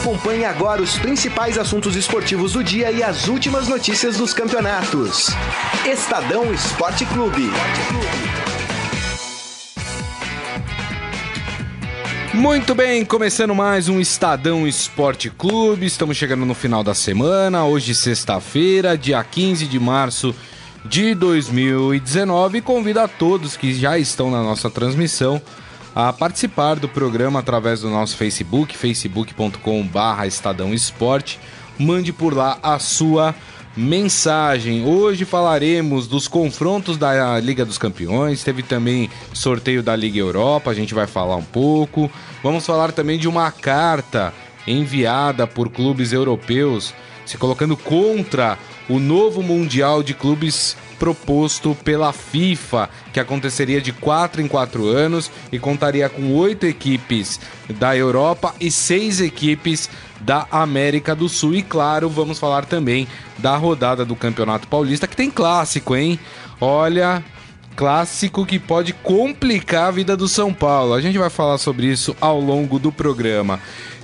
Acompanhe agora os principais assuntos esportivos do dia e as últimas notícias dos campeonatos. Estadão Esporte Clube. Muito bem, começando mais um Estadão Esporte Clube. Estamos chegando no final da semana, hoje sexta-feira, dia 15 de março de 2019. Convido a todos que já estão na nossa transmissão a participar do programa através do nosso Facebook, facebook.com/barra Estadão Esporte. Mande por lá a sua mensagem. Hoje falaremos dos confrontos da Liga dos Campeões, teve também sorteio da Liga Europa, a gente vai falar um pouco. Vamos falar também de uma carta enviada por clubes europeus se colocando contra o novo Mundial de Clubes proposto pela FIFA, que aconteceria de 4 em 4 anos e contaria com oito equipes da Europa e seis equipes da América do Sul. E claro, vamos falar também da rodada do Campeonato Paulista, que tem clássico, hein? Olha, clássico que pode complicar a vida do São Paulo. A gente vai falar sobre isso ao longo do programa.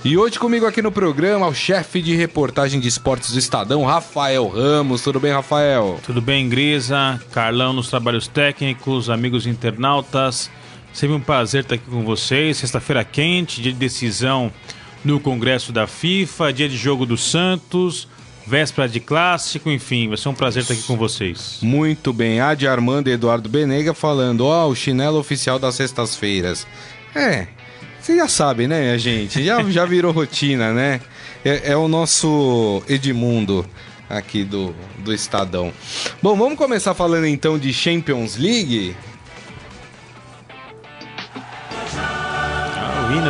E hoje comigo aqui no programa, o chefe de reportagem de esportes do Estadão, Rafael Ramos. Tudo bem, Rafael? Tudo bem, Grisa? Carlão nos trabalhos técnicos, amigos internautas. Sempre um prazer estar aqui com vocês. Sexta-feira quente, dia de decisão no Congresso da FIFA, dia de jogo do Santos, véspera de clássico, enfim, vai ser um prazer estar aqui com vocês. Muito bem, Adi Armando e Eduardo Benega falando, ó, oh, o chinelo oficial das sextas-feiras. É, você já sabe, né, gente? Já, já virou rotina, né? É, é, o nosso Edmundo aqui do, do Estadão. Bom, vamos começar falando então de Champions League.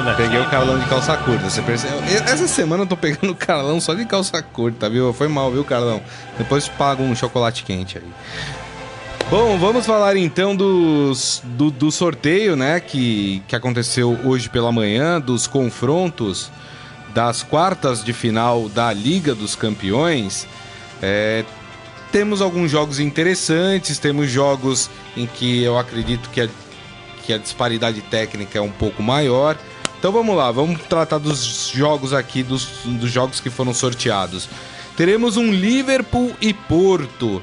né? Peguei o Carlão de calça curta, você percebeu? Essa semana eu tô pegando o Carlão só de calça curta, viu? Foi mal, viu, Carlão? Depois paga um chocolate quente aí. Bom, vamos falar então dos, do, do sorteio, né, que, que aconteceu hoje pela manhã, dos confrontos das quartas de final da Liga dos Campeões. É, temos alguns jogos interessantes, temos jogos em que eu acredito que a, que a disparidade técnica é um pouco maior. Então vamos lá, vamos tratar dos jogos aqui, dos, dos jogos que foram sorteados. Teremos um Liverpool e Porto.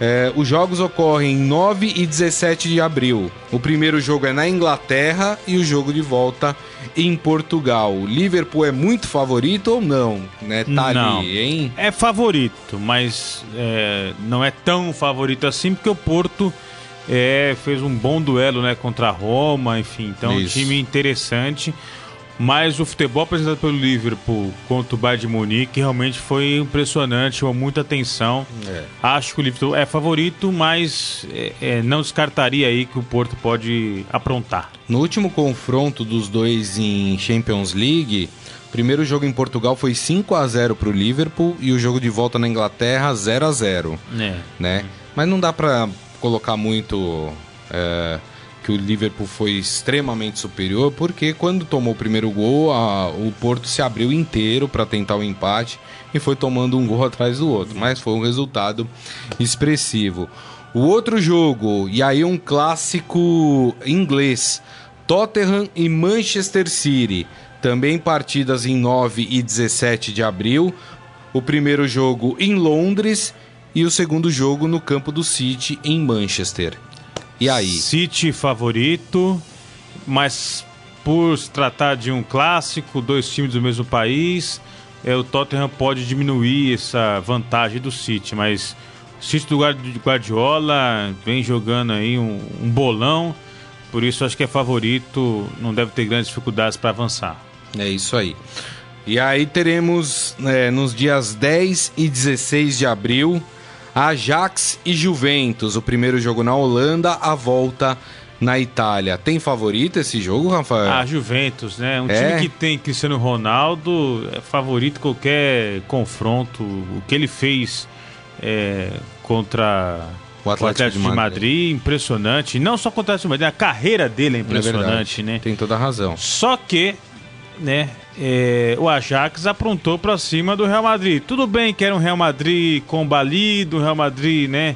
É, os jogos ocorrem em 9 e 17 de abril. O primeiro jogo é na Inglaterra e o jogo de volta em Portugal. O Liverpool é muito favorito ou não? Né? Tá não. ali, hein? É favorito, mas é, não é tão favorito assim, porque o Porto é, fez um bom duelo né, contra a Roma, enfim. Então, um time interessante. Mas o futebol apresentado pelo Liverpool contra o Bayern de Munique realmente foi impressionante, chamou muita atenção. É. Acho que o Liverpool é favorito, mas é, é, não descartaria aí que o Porto pode aprontar. No último confronto dos dois em Champions League, o primeiro jogo em Portugal foi 5 a 0 para o Liverpool e o jogo de volta na Inglaterra 0 a 0 é. né? Mas não dá para colocar muito é, que o Liverpool foi extremamente superior, porque quando tomou o primeiro gol, a, o Porto se abriu inteiro para tentar o empate e foi tomando um gol atrás do outro, mas foi um resultado expressivo. O outro jogo, e aí um clássico inglês, Tottenham e Manchester City, também partidas em 9 e 17 de abril. O primeiro jogo em Londres e o segundo jogo no campo do City em Manchester. E aí? City favorito, mas por se tratar de um clássico, dois times do mesmo país, é, o Tottenham pode diminuir essa vantagem do City, mas o City do Guardiola vem jogando aí um, um bolão, por isso acho que é favorito, não deve ter grandes dificuldades para avançar. É isso aí. E aí teremos é, nos dias 10 e 16 de abril Ajax e Juventus, o primeiro jogo na Holanda, a volta na Itália. Tem favorito esse jogo, Rafael? A Juventus, né? Um é? time que tem Cristiano Ronaldo é favorito qualquer confronto. O que ele fez é, contra o Atlético, o Atlético de, Madrid. Madrid. impressionante. Não só contra o Atlético de Madrid, a carreira dele é, é impressionante, é né? Tem toda a razão. Só que, né? é, o Ajax aprontou para cima do Real Madrid. Tudo bem que era um Real Madrid combalido, um Real Madrid, né?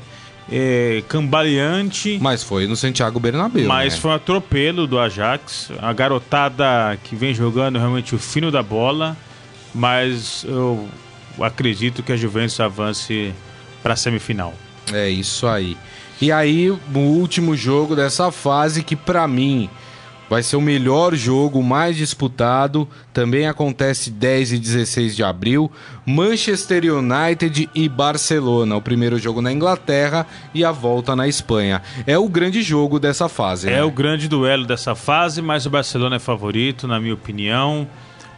É, cambaleante. Mas foi no Santiago Bernabéu. Mas né? foi um atropelo do Ajax. A garotada que vem jogando realmente o fino da bola. mas eu acredito que a Juventus avance para a semifinal. É isso aí. E aí, o último jogo dessa fase que para mim vai ser o melhor jogo, mais disputado, também acontece 10 e 16 de abril, Manchester United e Barcelona, o primeiro jogo na Inglaterra e a volta na Espanha. É o grande jogo dessa fase, É né? o grande duelo dessa fase, mas o Barcelona é favorito, na minha opinião,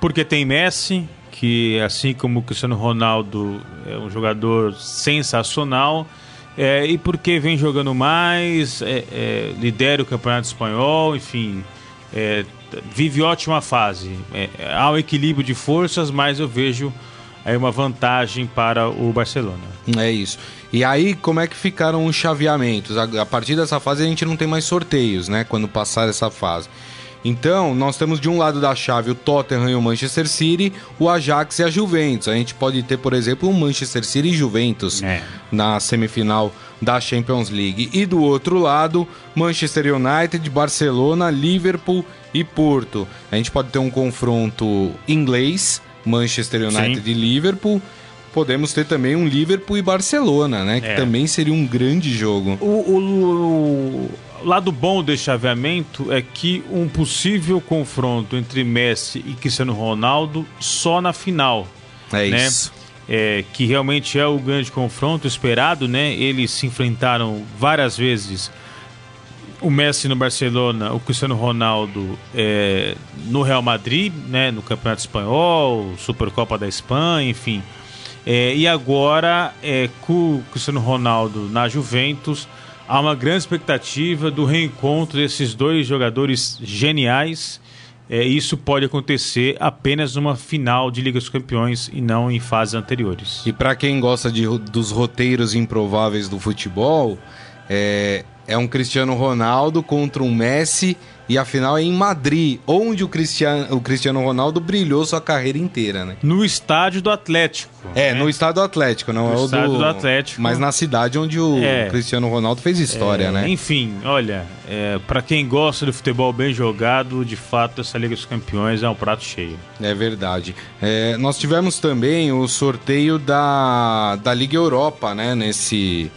porque tem Messi, que assim como o Cristiano Ronaldo é um jogador sensacional, é, e porque vem jogando mais, é, é, lidera o Campeonato Espanhol, enfim, é, vive ótima fase. É, há um equilíbrio de forças, mas eu vejo aí uma vantagem para o Barcelona. É isso. E aí, como é que ficaram os chaveamentos? A, a partir dessa fase a gente não tem mais sorteios, né? Quando passar essa fase. Então, nós temos de um lado da chave o Tottenham e o Manchester City, o Ajax e a Juventus. A gente pode ter, por exemplo, o Manchester City e Juventus É. na semifinal da Champions League. E do outro lado, Manchester United, Barcelona, Liverpool e Porto. A gente pode ter um confronto inglês, Manchester United Sim. e Liverpool. Podemos ter também um Liverpool e Barcelona, né? Que É. também seria um grande jogo. O, o- o lado bom desse chaveamento é que um possível confronto entre Messi e Cristiano Ronaldo só na final, É né? isso. É, que realmente é o grande confronto esperado, né? Eles se enfrentaram várias vezes. O Messi no Barcelona, o Cristiano Ronaldo é, no Real Madrid, né? No Campeonato Espanhol, Supercopa da Espanha, enfim. É, e agora, é, com o Cristiano Ronaldo na Juventus, há uma grande expectativa do reencontro desses dois jogadores geniais. É, isso pode acontecer apenas numa final de Liga dos Campeões e não em fases anteriores. E para quem gosta de, dos roteiros improváveis do futebol, é, é um Cristiano Ronaldo contra um Messi e a final é em Madrid, onde o Cristiano, o Cristiano Ronaldo brilhou sua carreira inteira, né? No estádio do Atlético. É, né? no estado do Atlético, não No é o estádio do, do Atlético. Mas na cidade onde o É. Cristiano Ronaldo fez história, É, né? Enfim, olha, é, para quem gosta do futebol bem jogado, de fato essa Liga dos Campeões é um prato cheio. É verdade. É, nós tivemos também o sorteio da, da Liga Europa, né? Nesse.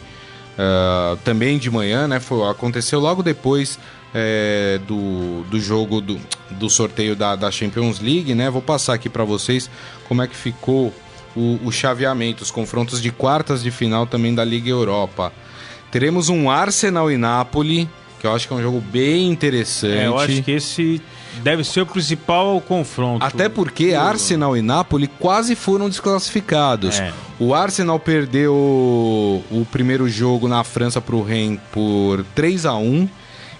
ah, também de manhã, né? Foi, aconteceu logo depois é, do, do jogo do, do sorteio da, da Champions League, né? Vou passar aqui para vocês como é que ficou o, o chaveamento, os confrontos de quartas de final também da Liga Europa. Teremos um Arsenal e Napoli, que eu acho que é um jogo bem interessante. É, eu acho que esse deve ser o principal confronto. Até porque Arsenal e Napoli quase foram desclassificados. É. O Arsenal perdeu o primeiro jogo na França para o Rennes por 3 a 1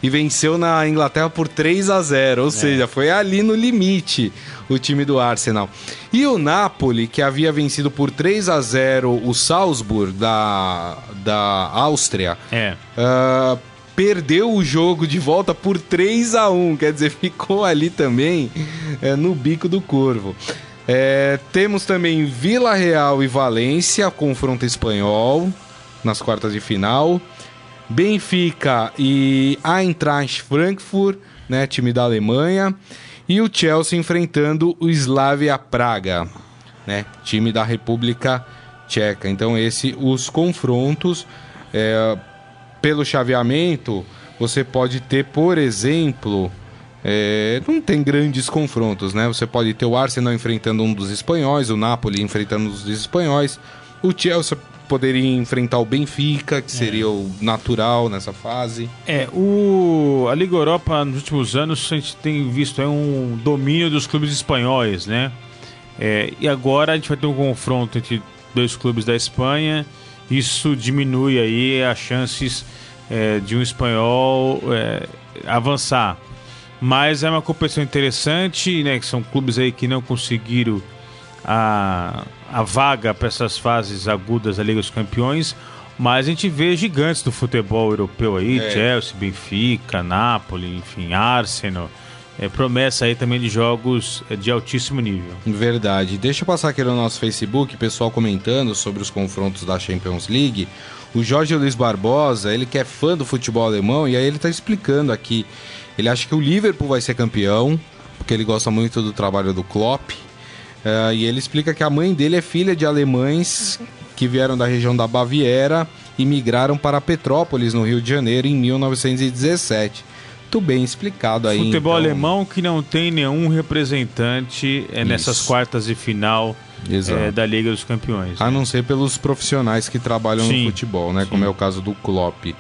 e venceu na Inglaterra por 3 a 0 É. ou seja, foi ali no limite o time do Arsenal. E o Napoli, que havia vencido por 3 a 0 o Salzburg da, da Áustria, É. ah, perdeu o jogo de volta por 3 a 1 quer dizer, ficou ali também é, no bico do corvo. É, temos também Vila Real e Valência, confronto espanhol nas quartas de final. Benfica e Eintracht Frankfurt, né, time da Alemanha. E o Chelsea enfrentando o Slavia Praga, né, time da República Tcheca. Então, esse os confrontos. É, pelo chaveamento, você pode ter, por exemplo, é, não tem grandes confrontos, né? Você pode ter o Arsenal enfrentando um dos espanhóis, o Napoli enfrentando um dos espanhóis, o Chelsea poderia enfrentar o Benfica, que seria o natural nessa fase. É, o, a Liga Europa nos últimos anos a gente tem visto é um domínio dos clubes espanhóis, né? É, e agora a gente vai ter um confronto entre dois clubes da Espanha. Isso diminui aí as chances é, de um espanhol é, avançar. Mas é uma competição interessante, né? Que são clubes aí que não conseguiram a, a vaga para essas fases agudas da Liga dos Campeões. Mas a gente vê gigantes do futebol europeu aí, É. Chelsea, Benfica, Napoli, enfim, Arsenal. É, promessa aí também de jogos é, de altíssimo nível. Verdade. Deixa eu passar aqui no nosso Facebook, pessoal comentando sobre os confrontos da Champions League. O Jorge Luiz Barbosa, ele que é fã do futebol alemão, e aí ele tá explicando aqui. Ele acha que o Liverpool vai ser campeão, porque ele gosta muito do trabalho do Klopp. Uh, e ele explica que a mãe dele é filha de alemães que vieram da região da Baviera e migraram para Petrópolis, no Rio de Janeiro, em 1917. Muito bem explicado aí. Futebol então... alemão que não tem nenhum representante é, nessas quartas de final é, da Liga dos Campeões. A né? não ser pelos profissionais que trabalham sim, no futebol, né? Sim. Como é o caso do Klopp.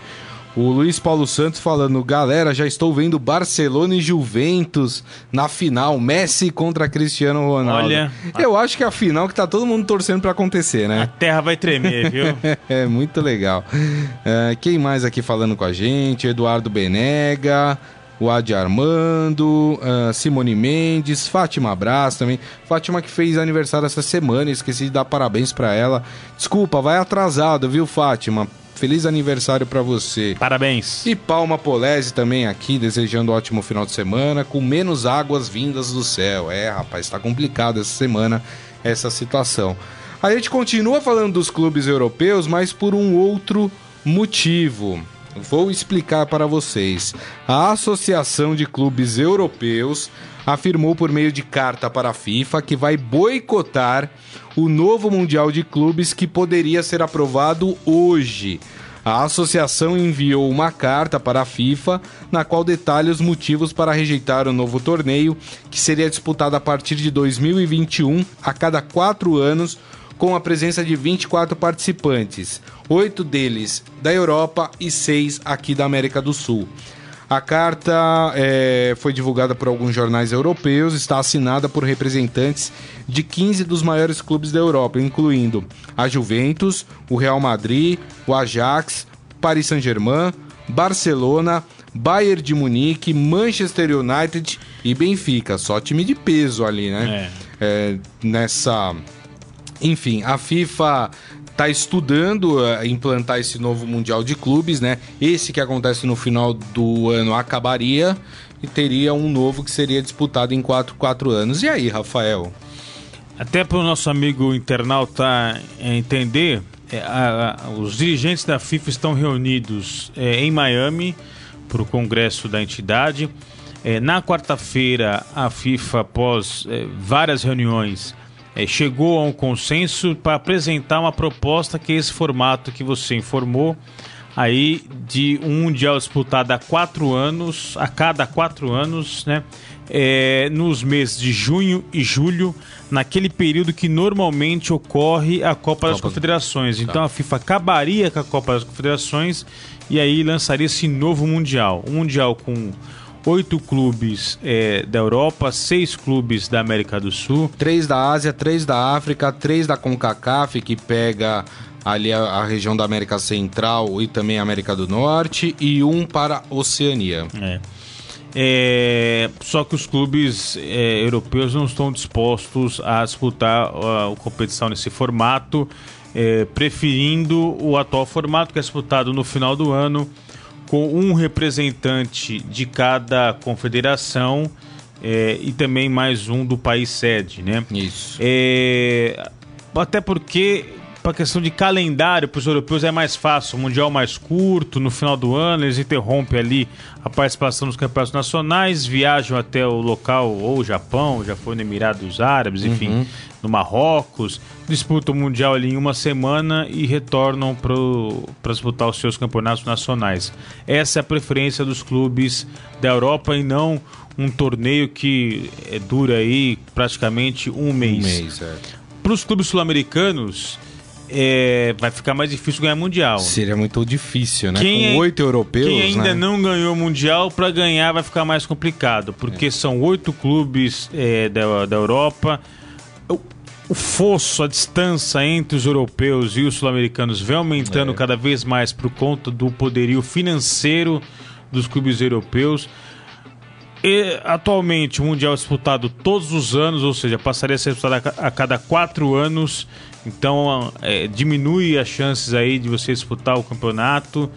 O Luiz Paulo Santos falando, galera, já estou vendo Barcelona e Juventus na final, Messi contra Cristiano Ronaldo. Olha, eu acho que é a final que tá todo mundo torcendo para acontecer, né? A terra vai tremer, viu? é muito legal. Uh, quem mais aqui falando com a gente? Eduardo Benega, o Adi Armando, uh, Simone Mendes, Fátima Brás também. Fátima que fez aniversário essa semana, esqueci de dar parabéns para ela. Desculpa, vai atrasado, viu, Fátima? Feliz aniversário para você. Parabéns. E Palma Polese também aqui, desejando um ótimo final de semana, com menos águas vindas do céu. É, rapaz, tá complicado essa semana essa situação. A gente continua falando dos clubes europeus, mas por um outro motivo. Vou explicar para vocês. A Associação de Clubes Europeus afirmou por meio de carta para a FIFA que vai boicotar o novo Mundial de Clubes que poderia ser aprovado hoje. A associação enviou uma carta para a FIFA na qual detalha os motivos para rejeitar o novo torneio, que seria disputado a partir de 2021, a cada quatro anos, com a presença de 24 participantes, oito deles da Europa e seis aqui da América do Sul. A carta é, foi divulgada por alguns jornais europeus, está assinada por representantes de 15 dos maiores clubes da Europa, incluindo a Juventus, o Real Madrid, o Ajax, Paris Saint-Germain, Barcelona, Bayern de Munique, Manchester United e Benfica. Só time de peso ali, né? É. É, nessa. Enfim, a FIFA está estudando uh, implantar esse novo Mundial de Clubes, né? Esse que acontece no final do ano acabaria e teria um novo que seria disputado em 4, 4 anos. E aí, Rafael? Até para o nosso amigo internauta entender, é, a, a, os dirigentes da FIFA estão reunidos é, em Miami para o congresso da entidade. É, na quarta-feira, a FIFA, após várias reuniões, é, chegou a um consenso para apresentar uma proposta que é esse formato que você informou aí de um mundial disputado a quatro anos, a cada quatro anos, né? É, nos meses de junho e julho, naquele período que normalmente ocorre a Copa, Copa das Confederações. Tá. Então a FIFA acabaria com a Copa das Confederações e aí lançaria esse novo mundial, um mundial com oito clubes é, da Europa, seis clubes da América do Sul. Três da Ásia, três da África, três da CONCACAF, que pega ali a, a, região da América Central e também a América do Norte, e um para a Oceania. É. É, só que os clubes é, europeus não estão dispostos a disputar a, a competição nesse formato, é, preferindo o atual formato que é disputado no final do ano com um representante de cada confederação é, e também mais um do país sede, né? Isso. É, até porque para questão de calendário para os europeus é mais fácil, o mundial mais curto, no final do ano eles interrompem ali a participação nos campeonatos nacionais, viajam até o local ou o Japão, já foi no Emirados Árabes, enfim, uhum. no Marrocos, disputam o mundial ali em uma semana e retornam para disputar os seus campeonatos nacionais. Essa é a preferência dos clubes da Europa e não um torneio que é, dura aí praticamente um mês. Um mês, é. Para os clubes sul-americanos, é, vai ficar mais difícil ganhar mundial. Seria muito difícil, né? Quem Com oito europeus. Quem ainda né? não ganhou mundial, para ganhar vai ficar mais complicado, porque é. são oito clubes é, da, da Europa. O, o fosso, a distância entre os europeus e os sul-americanos vem aumentando é. cada vez mais por conta do poderio financeiro dos clubes europeus. E, atualmente, o Mundial é disputado todos os anos, ou seja, passaria a ser disputado a cada quatro anos. Então, é, diminui as chances aí de você disputar o campeonato.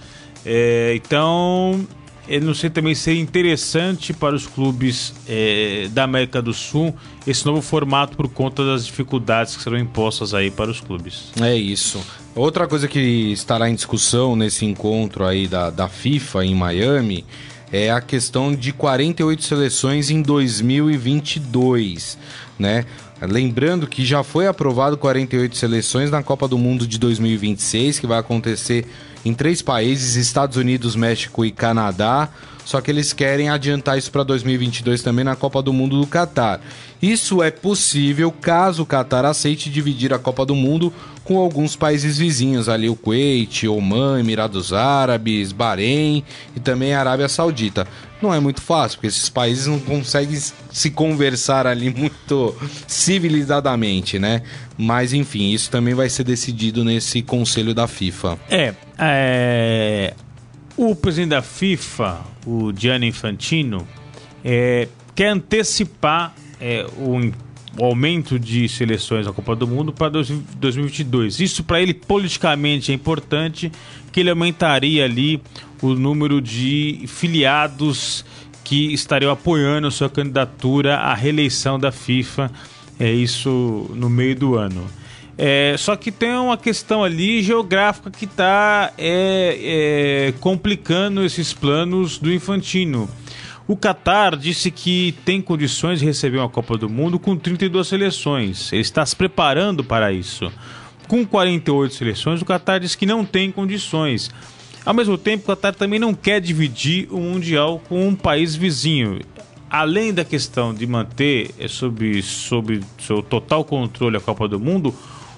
É, então, eu não sei também seria interessante para os clubes é, da América do Sul esse novo formato por conta das dificuldades que serão impostas aí para os clubes. É isso. Outra coisa que estará em discussão nesse encontro aí da, da FIFA em Miami é a questão de 48 seleções em 2022, né? Lembrando que já foi aprovado 48 seleções na Copa do Mundo de 2026, que vai acontecer em três países: Estados Unidos, México e Canadá. Só que eles querem adiantar isso para 2022 também na Copa do Mundo do Catar. Isso é possível caso o Catar aceite dividir a Copa do Mundo com alguns países vizinhos, ali o Kuwait, Oman, Emirados Árabes, Bahrein e também a Arábia Saudita. Não é muito fácil, porque esses países não conseguem se conversar ali muito civilizadamente, né? Mas enfim, isso também vai ser decidido nesse conselho da FIFA. É, é o presidente da FIFA, o Gianni Infantino, é, quer antecipar é, o, o, aumento de seleções na Copa do Mundo para 2022. Isso para ele politicamente é importante, que ele aumentaria ali o número de filiados que estariam apoiando a sua candidatura à reeleição da FIFA, é isso no meio do ano. É, só que tem uma questão ali geográfica que está é, é, complicando esses planos do Infantino. O Qatar disse que tem condições de receber uma Copa do Mundo com 32 seleções. Ele está se preparando para isso. Com 48 seleções, o Qatar diz que não tem condições. Ao mesmo tempo, o Qatar também não quer dividir o Mundial com um país vizinho. Além da questão de manter sob, sob seu total controle a Copa do Mundo,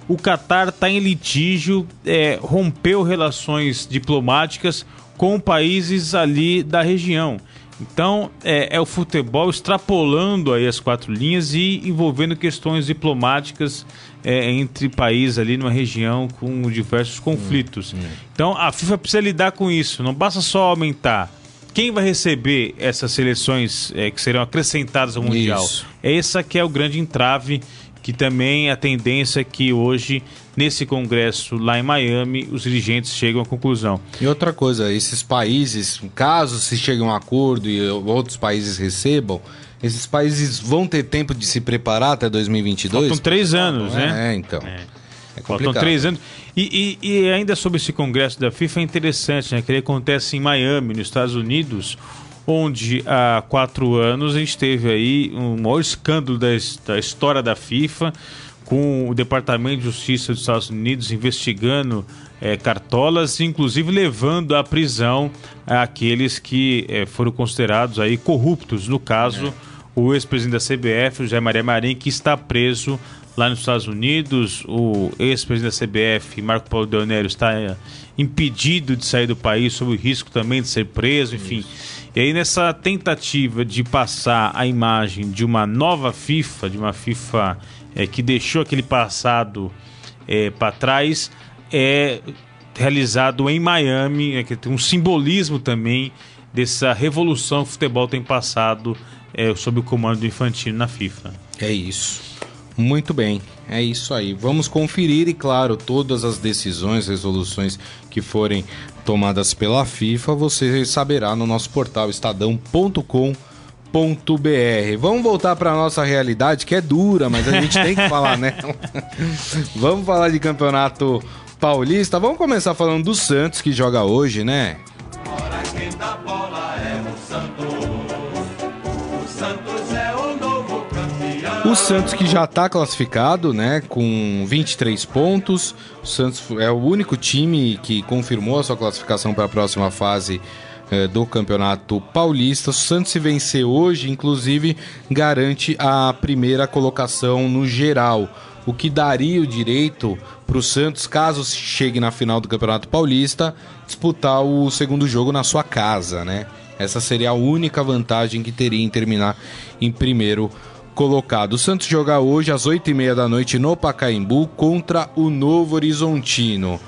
o Catar está em litígio, é, rompeu relações diplomáticas com países ali da região. Então é, é, o futebol extrapolando aí as quatro linhas e envolvendo questões diplomáticas é, entre países ali numa região com diversos conflitos. Hum, hum. Então a FIFA precisa lidar com isso. Não basta só aumentar. Quem vai receber essas seleções é, que serão acrescentadas ao mundial? Isso. Essa que é o grande entrave que também a tendência é que hoje, nesse congresso lá em Miami, os dirigentes chegam à conclusão. E outra coisa, esses países, caso se chegue a um acordo e outros países recebam, esses países vão ter tempo de se preparar até 2022? Faltam três anos, né? É, então. É. É Faltam três anos. E, e, e, ainda sobre esse congresso da FIFA é interessante, né? Que ele acontece em Miami, nos Estados Unidos, onde há quatro anos a gente teve aí um maior escândalo da, da história da FIFA, com o Departamento de Justiça dos Estados Unidos investigando é, cartolas, inclusive levando à prisão aqueles que é, foram considerados aí corruptos. No caso, é. o ex-presidente da CBF, José Maria Marim, que está preso lá nos Estados Unidos. O ex-presidente da CBF, Marco Paulo Deonero, está é, impedido de sair do país sob o risco também de ser preso, enfim. Isso. E aí, nessa tentativa de passar a imagem de uma nova FIFA, de uma FIFA é, que deixou aquele passado é, para trás, é realizado em Miami, é, que tem um simbolismo também dessa revolução que o futebol tem passado é, sob o comando do Infantino na FIFA. É isso. Muito bem, é isso aí. Vamos conferir e, claro, todas as decisões, resoluções que forem tomadas pela FIFA, você saberá no nosso portal estadão.com.br. Vamos voltar para nossa realidade, que é dura, mas a gente tem que falar, né? Vamos falar de campeonato paulista. Vamos começar falando do Santos, que joga hoje, né? quem dá bola é o Santos. O Santos O Santos que já está classificado, né, com 23 pontos. O Santos é o único time que confirmou a sua classificação para a próxima fase eh, do Campeonato Paulista. O Santos se vencer hoje, inclusive, garante a primeira colocação no geral, o que daria o direito para o Santos, caso chegue na final do Campeonato Paulista, disputar o segundo jogo na sua casa, né? Essa seria a única vantagem que teria em terminar em primeiro colocado. O Santos joga hoje às 8h30 da noite no Pacaembu contra o Novo Horizontino.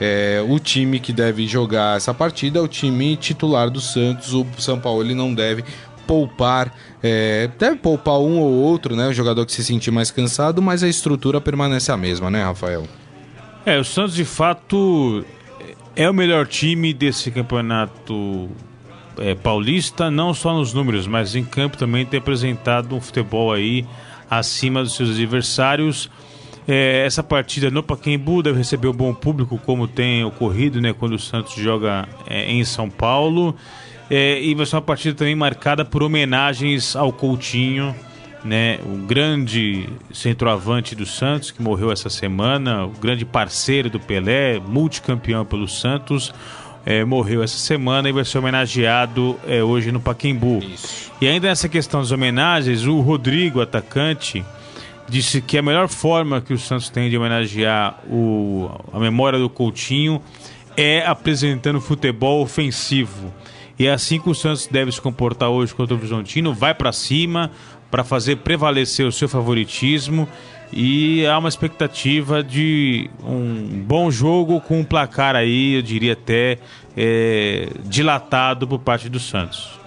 É, o time que deve jogar essa partida é o time titular do Santos. O São Paulo ele não deve poupar, é, deve poupar um ou outro, né? O jogador que se sentir mais cansado, mas a estrutura permanece a mesma, né, Rafael? É, o Santos de fato é o melhor time desse campeonato é, paulista, não só nos números, mas em campo também tem apresentado um futebol aí acima dos seus adversários. É, essa partida no Pacaembu deve receber um bom público, como tem ocorrido né, quando o Santos joga é, em São Paulo. É, e vai ser uma partida também marcada por homenagens ao Coutinho. né, o grande centroavante do Santos, que morreu essa semana, o grande parceiro do Pelé, multicampeão pelo Santos, é, morreu essa semana e vai ser homenageado é, hoje no Paquembu. Isso. E ainda nessa questão das homenagens, o Rodrigo, atacante, disse que a melhor forma que o Santos tem de homenagear o, a memória do Coutinho é apresentando futebol ofensivo. E é assim que o Santos deve se comportar hoje contra o Horizontino, vai para cima para fazer prevalecer o seu favoritismo e há uma expectativa de um bom jogo com um placar aí, eu diria até é, dilatado por parte do Santos.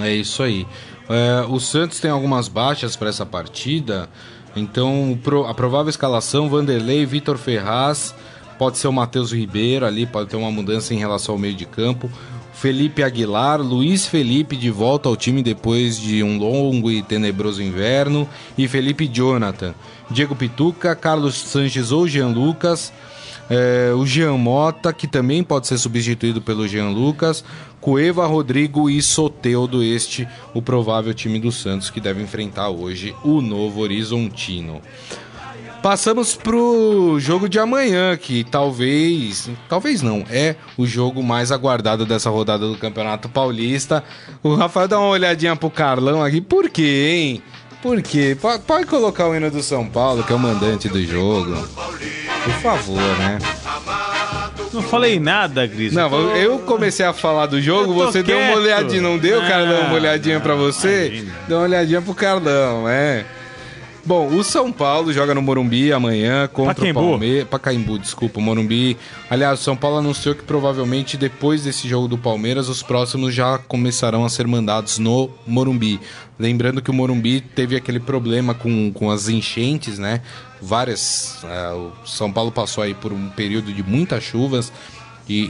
É isso aí. É, o Santos tem algumas baixas para essa partida, então a provável escalação: Vanderlei, Vitor Ferraz, pode ser o Matheus Ribeiro ali, pode ter uma mudança em relação ao meio de campo. Felipe Aguilar, Luiz Felipe de volta ao time depois de um longo e tenebroso inverno e Felipe Jonathan, Diego Pituca, Carlos Sanches ou Jean Lucas, é, o Jean Mota, que também pode ser substituído pelo Jean Lucas, Cueva, Rodrigo e Soteudo, este o provável time do Santos que deve enfrentar hoje o Novo Horizontino. Passamos pro jogo de amanhã, que talvez, talvez não, é o jogo mais aguardado dessa rodada do Campeonato Paulista. O Rafael dá uma olhadinha pro Carlão aqui, por quê, hein? Por quê? Pode colocar o hino do São Paulo, que é o mandante do jogo. Por favor, né? Não falei nada, Gris. Não, eu, comecei a falar do jogo, você quieto. deu uma olhadinha, não deu, ah, Carlão, uma olhadinha para você? Imagina. Deu uma olhadinha pro Carlão, é. Bom, o São Paulo joga no Morumbi amanhã contra Pacaembu. o Palmeiras. Pacaembu, desculpa, Morumbi. Aliás, o São Paulo anunciou que provavelmente depois desse jogo do Palmeiras, os próximos já começarão a ser mandados no Morumbi. Lembrando que o Morumbi teve aquele problema com, com as enchentes, né? Várias. É, o São Paulo passou aí por um período de muitas chuvas. E,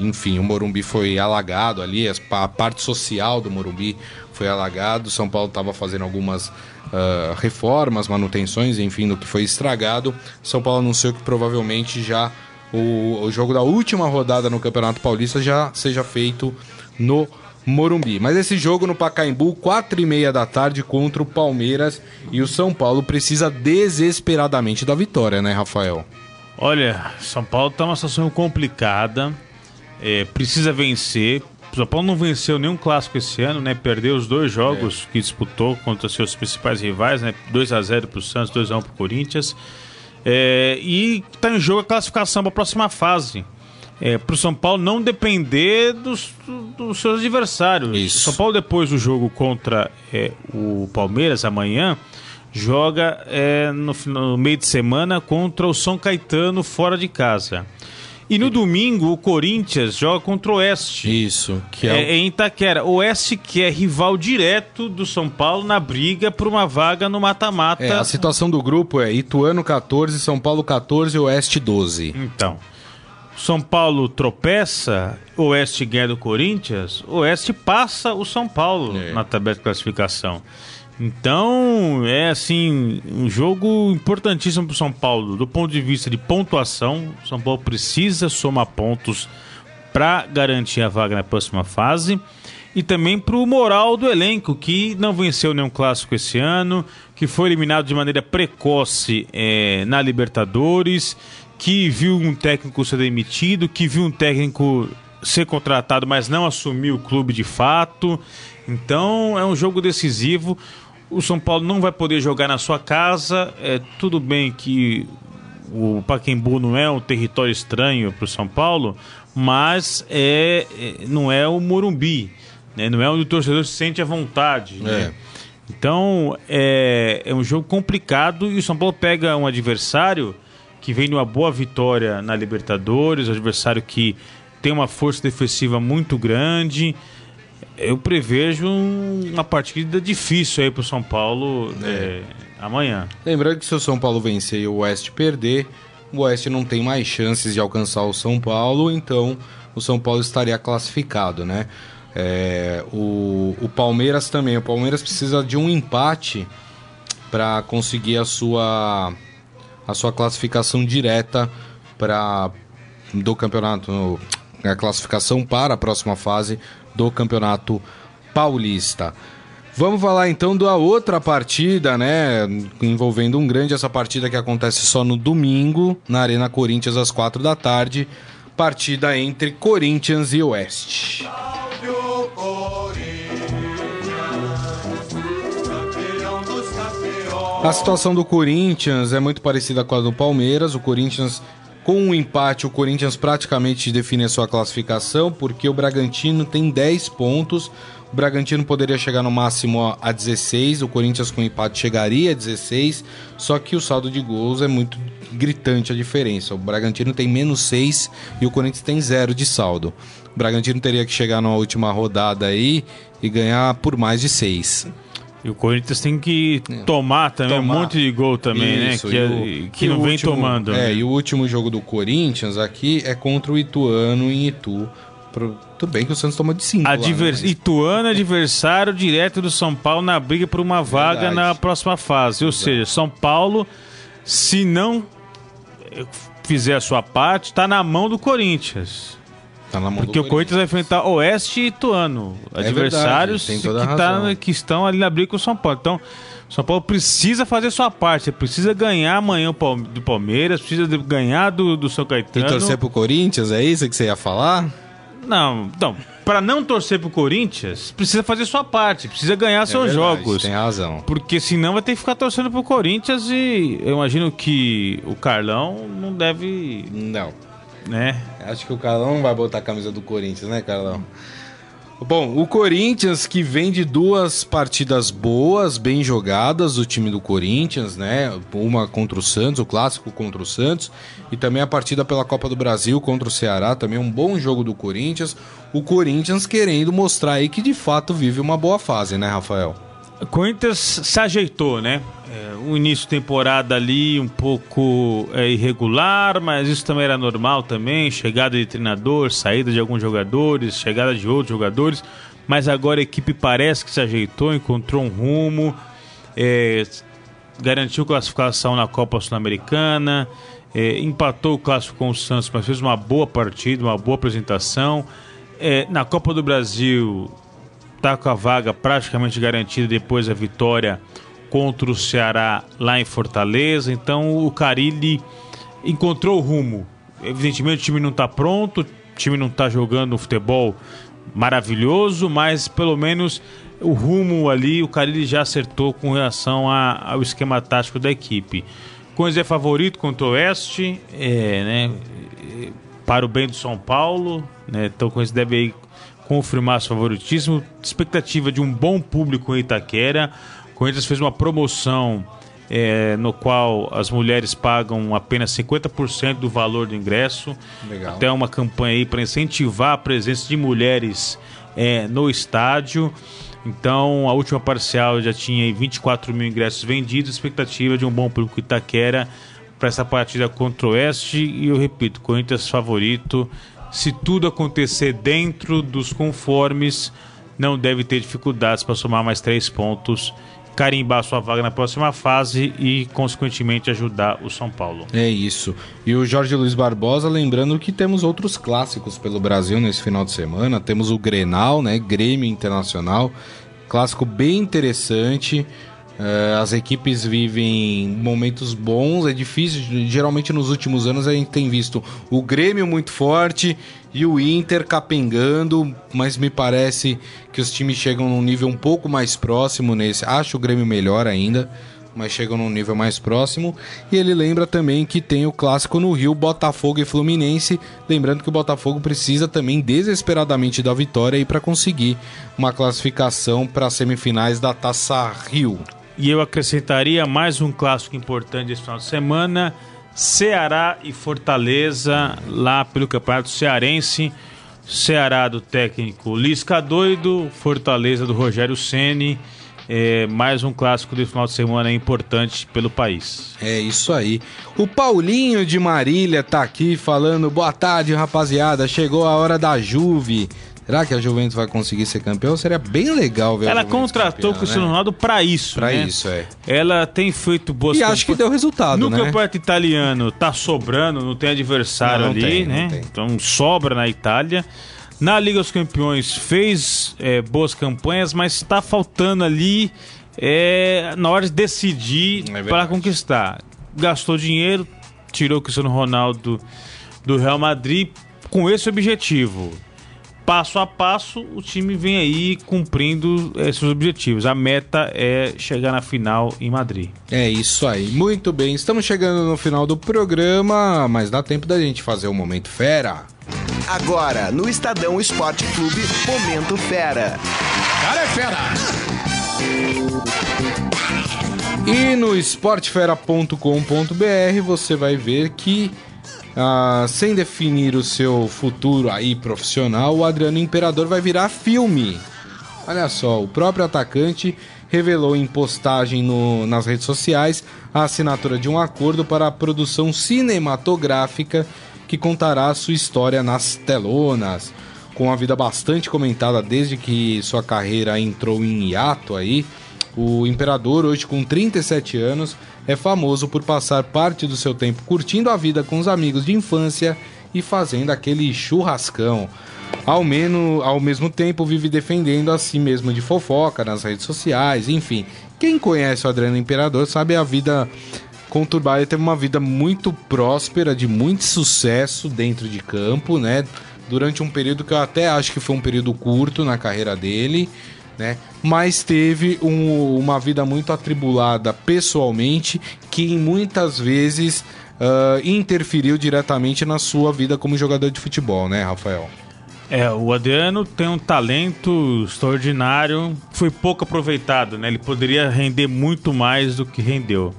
e, enfim, o Morumbi foi alagado ali, a parte social do Morumbi foi alagado. São Paulo estava fazendo algumas uh, reformas, manutenções, enfim, do que foi estragado. São Paulo anunciou que provavelmente já o, o jogo da última rodada no Campeonato Paulista já seja feito no Morumbi. Mas esse jogo no Pacaembu, quatro e meia da tarde contra o Palmeiras e o São Paulo precisa desesperadamente da vitória, né, Rafael? Olha, São Paulo está numa situação complicada, é, precisa vencer, São Paulo não venceu nenhum clássico esse ano, né? Perdeu os dois jogos é. que disputou contra seus principais rivais, né? 2 a 0 para o Santos, 2 a 1 para o Corinthians. É, e está em jogo a classificação para a próxima fase. É, para o São Paulo não depender dos, dos seus adversários. Isso. O São Paulo, depois do jogo contra é, o Palmeiras, amanhã, joga é, no, no meio de semana contra o São Caetano fora de casa. E no domingo, o Corinthians joga contra o Oeste. Isso, que é, é, em Itaquera. O Oeste que é rival direto do São Paulo na briga por uma vaga no mata-mata. É, a situação do grupo é Ituano 14, São Paulo 14 Oeste 12. Então, São Paulo tropeça, Oeste ganha do Corinthians, Oeste passa o São Paulo é. na tabela de classificação. Então, é assim, um jogo importantíssimo para o São Paulo, do ponto de vista de pontuação. O São Paulo precisa somar pontos para garantir a vaga na próxima fase. E também para o moral do elenco, que não venceu nenhum clássico esse ano, que foi eliminado de maneira precoce é, na Libertadores, que viu um técnico ser demitido, que viu um técnico ser contratado, mas não assumiu o clube de fato. Então é um jogo decisivo. O São Paulo não vai poder jogar na sua casa. É tudo bem que o Paquembu não é um território estranho para o São Paulo, mas é, é, não é o Morumbi, né? não é onde o torcedor se sente à vontade. Né? É. Então é, é um jogo complicado e o São Paulo pega um adversário que vem de uma boa vitória na Libertadores, um adversário que tem uma força defensiva muito grande eu prevejo uma partida difícil aí pro São Paulo é. É, amanhã. Lembrando que se o São Paulo vencer e o Oeste perder, o Oeste não tem mais chances de alcançar o São Paulo, então o São Paulo estaria classificado, né? É, o, o Palmeiras também. O Palmeiras precisa de um empate para conseguir a sua, a sua classificação direta para do campeonato, a classificação para a próxima fase do Campeonato Paulista. Vamos falar então da outra partida, né? Envolvendo um grande, essa partida que acontece só no domingo, na Arena Corinthians, às quatro da tarde. Partida entre Corinthians e Oeste. A situação do Corinthians é muito parecida com a do Palmeiras. O Corinthians, com o um empate, o Corinthians praticamente define a sua classificação, porque o Bragantino tem 10 pontos. O Bragantino poderia chegar no máximo a 16, o Corinthians com empate chegaria a 16, só que o saldo de gols é muito gritante a diferença. O Bragantino tem menos 6 e o Corinthians tem 0 de saldo. O Bragantino teria que chegar na última rodada aí e ganhar por mais de 6. E o Corinthians tem que tomar também tomar. um monte de gol também, né? Isso, né? Que, é- o, que não vem último, tomando. É, né? e o último jogo do Corinthians aqui é contra o Ituano em Itu. Pro... Tudo bem que o Santos tomou de 5. Adver... Né? Ituano, adversário direto do São Paulo na briga por uma vaga Verdade. na próxima fase. Ou Exato. seja, São Paulo, se não fizer a sua parte, está na mão do Corinthians. Tá na mão Porque o Corinthians vai enfrentar Oeste e Ituano, é adversários verdade, que, tá, que, estão ali na briga com o São Paulo. Então, São Paulo precisa fazer sua parte, precisa ganhar amanhã do Palmeiras, precisa ganhar do, do São Caetano. E torcer pro Corinthians, é isso que você ia falar? Não, então, para não torcer pro Corinthians, precisa fazer sua parte, precisa ganhar é seus verdade, jogos. Tem razão. Porque senão vai ter que ficar torcendo pro Corinthians e eu imagino que o Carlão não deve. Não. Né? Acho que o Carlão não vai botar a camisa do Corinthians, né, Carlão? Bom, o Corinthians que vem de duas partidas boas, bem jogadas do time do Corinthians, né? Uma contra o Santos, o clássico contra o Santos, e também a partida pela Copa do Brasil contra o Ceará, também um bom jogo do Corinthians. O Corinthians querendo mostrar aí que de fato vive uma boa fase, né, Rafael? Corinthians se ajeitou, né? É, o início de temporada ali um pouco é, irregular, mas isso também era normal também. Chegada de treinador, saída de alguns jogadores, chegada de outros jogadores. Mas agora a equipe parece que se ajeitou, encontrou um rumo, é, garantiu classificação na Copa Sul-Americana, é, empatou o clássico com o Santos, mas fez uma boa partida, uma boa apresentação. É, na Copa do Brasil está com a vaga praticamente garantida depois da vitória contra o Ceará lá em Fortaleza. Então o Carilli encontrou o rumo. Evidentemente o time não está pronto, o time não está jogando um futebol maravilhoso, mas pelo menos o rumo ali o Carilli já acertou com relação a, ao esquema tático da equipe. Coisa é favorito contra o Oeste, é, né, para o bem do São Paulo, né, então Coisa deve aí confirmar seu favoritismo. Expectativa de um bom público em Itaquera. O Corinthians fez uma promoção é, no qual as mulheres pagam apenas 50% do valor do ingresso. Legal. Até uma campanha aí para incentivar a presença de mulheres é, no estádio. Então, a última parcial já tinha 24 mil ingressos vendidos, expectativa de um bom público Itaquera para essa partida contra o Oeste. E eu repito, Corinthians favorito se tudo acontecer dentro dos conformes, não deve ter dificuldades para somar mais três pontos, carimbar sua vaga na próxima fase e, consequentemente, ajudar o São Paulo. É isso. E o Jorge Luiz Barbosa, lembrando que temos outros clássicos pelo Brasil nesse final de semana. Temos o Grenal, né? Grêmio Internacional. Clássico bem interessante. Uh, as equipes vivem momentos bons, é difícil. Geralmente nos últimos anos a gente tem visto o Grêmio muito forte e o Inter capengando, mas me parece que os times chegam num nível um pouco mais próximo nesse. Acho o Grêmio melhor ainda, mas chegam num nível mais próximo. E ele lembra também que tem o clássico no Rio, Botafogo e Fluminense. Lembrando que o Botafogo precisa também desesperadamente da vitória para conseguir uma classificação para as semifinais da Taça Rio. E eu acrescentaria mais um clássico importante esse final de semana: Ceará e Fortaleza, lá pelo Campeonato Cearense. Ceará do técnico Lisca Doido, Fortaleza do Rogério Ceni. É, mais um clássico de final de semana importante pelo país. É isso aí. O Paulinho de Marília tá aqui falando: boa tarde, rapaziada. Chegou a hora da Juve. Será que a Juventus vai conseguir ser campeão? Seria bem legal ver Ela contratou o Cristiano né? Ronaldo para isso, Para né? isso, é. Ela tem feito boas E acho que deu resultado, no né? Campeonato italiano tá sobrando, não tem adversário não, não ali, tem, né? Então sobra na Itália. Na Liga dos Campeões fez é, boas campanhas, mas está faltando ali é, na hora de decidir é para conquistar. Gastou dinheiro, tirou o Cristiano Ronaldo do Real Madrid com esse objetivo. Passo a passo, o time vem aí cumprindo esses objetivos. A meta é chegar na final em Madrid. É isso aí. Muito bem, estamos chegando no final do programa, mas dá tempo da gente fazer o Momento Fera. Agora, no Estadão Esporte Clube, Momento Fera. Cara é fera! E no esportefera.com.br você vai ver que ah, sem definir o seu futuro aí profissional, o Adriano Imperador vai virar filme. Olha só, o próprio atacante revelou em postagem no, nas redes sociais a assinatura de um acordo para a produção cinematográfica que contará sua história nas telonas. Com a vida bastante comentada desde que sua carreira entrou em hiato aí, o imperador, hoje com 37 anos, é famoso por passar parte do seu tempo curtindo a vida com os amigos de infância e fazendo aquele churrascão. Ao, menos, ao mesmo tempo, vive defendendo a si mesmo de fofoca nas redes sociais, enfim. Quem conhece o Adriano Imperador sabe a vida conturbada. Ele teve uma vida muito próspera, de muito sucesso dentro de campo, né? Durante um período que eu até acho que foi um período curto na carreira dele né? Mas teve um, uma vida muito atribulada pessoalmente, que muitas vezes uh, interferiu diretamente na sua vida como jogador de futebol, né, Rafael? É, o Adriano tem um talento extraordinário, foi pouco aproveitado, né? Ele poderia render muito mais do que rendeu.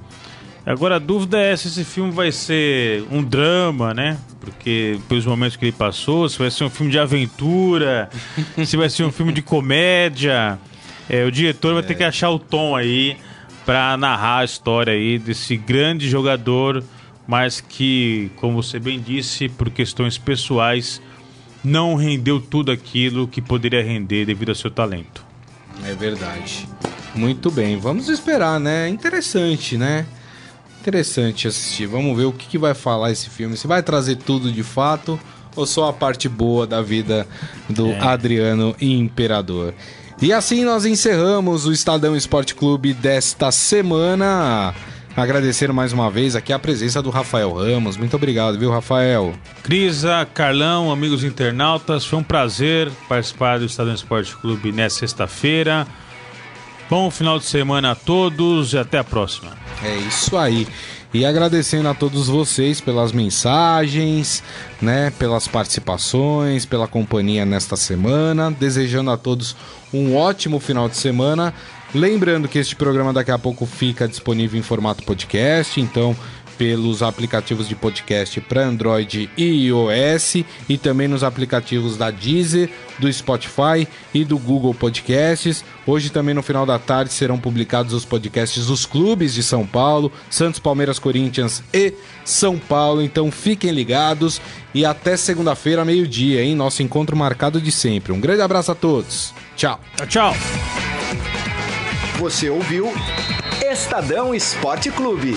Agora a dúvida é se esse filme vai ser um drama, né? Porque pelos momentos que ele passou, se vai ser um filme de aventura, se vai ser um filme de comédia. É, o diretor vai ter que achar o tom aí para narrar a história aí desse grande jogador, mas que, como você bem disse, por questões pessoais, não rendeu tudo aquilo que poderia render devido ao seu talento. É verdade. Muito bem, vamos esperar, né? Interessante, né? Interessante assistir. Vamos ver o que, que vai falar esse filme. Se vai trazer tudo de fato ou só a parte boa da vida do é. Adriano Imperador. E assim nós encerramos o Estadão Esporte Clube desta semana. Agradecer mais uma vez aqui a presença do Rafael Ramos. Muito obrigado, viu, Rafael? Crisa, Carlão, amigos internautas, foi um prazer participar do Estadão Esporte Clube nesta sexta-feira. Bom final de semana a todos e até a próxima. É isso aí. E agradecendo a todos vocês pelas mensagens, né, pelas participações, pela companhia nesta semana, desejando a todos um ótimo final de semana. Lembrando que este programa daqui a pouco fica disponível em formato podcast, então pelos aplicativos de podcast para Android e iOS e também nos aplicativos da Deezer, do Spotify e do Google Podcasts. Hoje também no final da tarde serão publicados os podcasts dos clubes de São Paulo, Santos, Palmeiras, Corinthians e São Paulo. Então fiquem ligados e até segunda-feira, meio-dia, hein? Nosso encontro marcado de sempre. Um grande abraço a todos. Tchau. Tchau. Você ouviu Estadão Esporte Clube.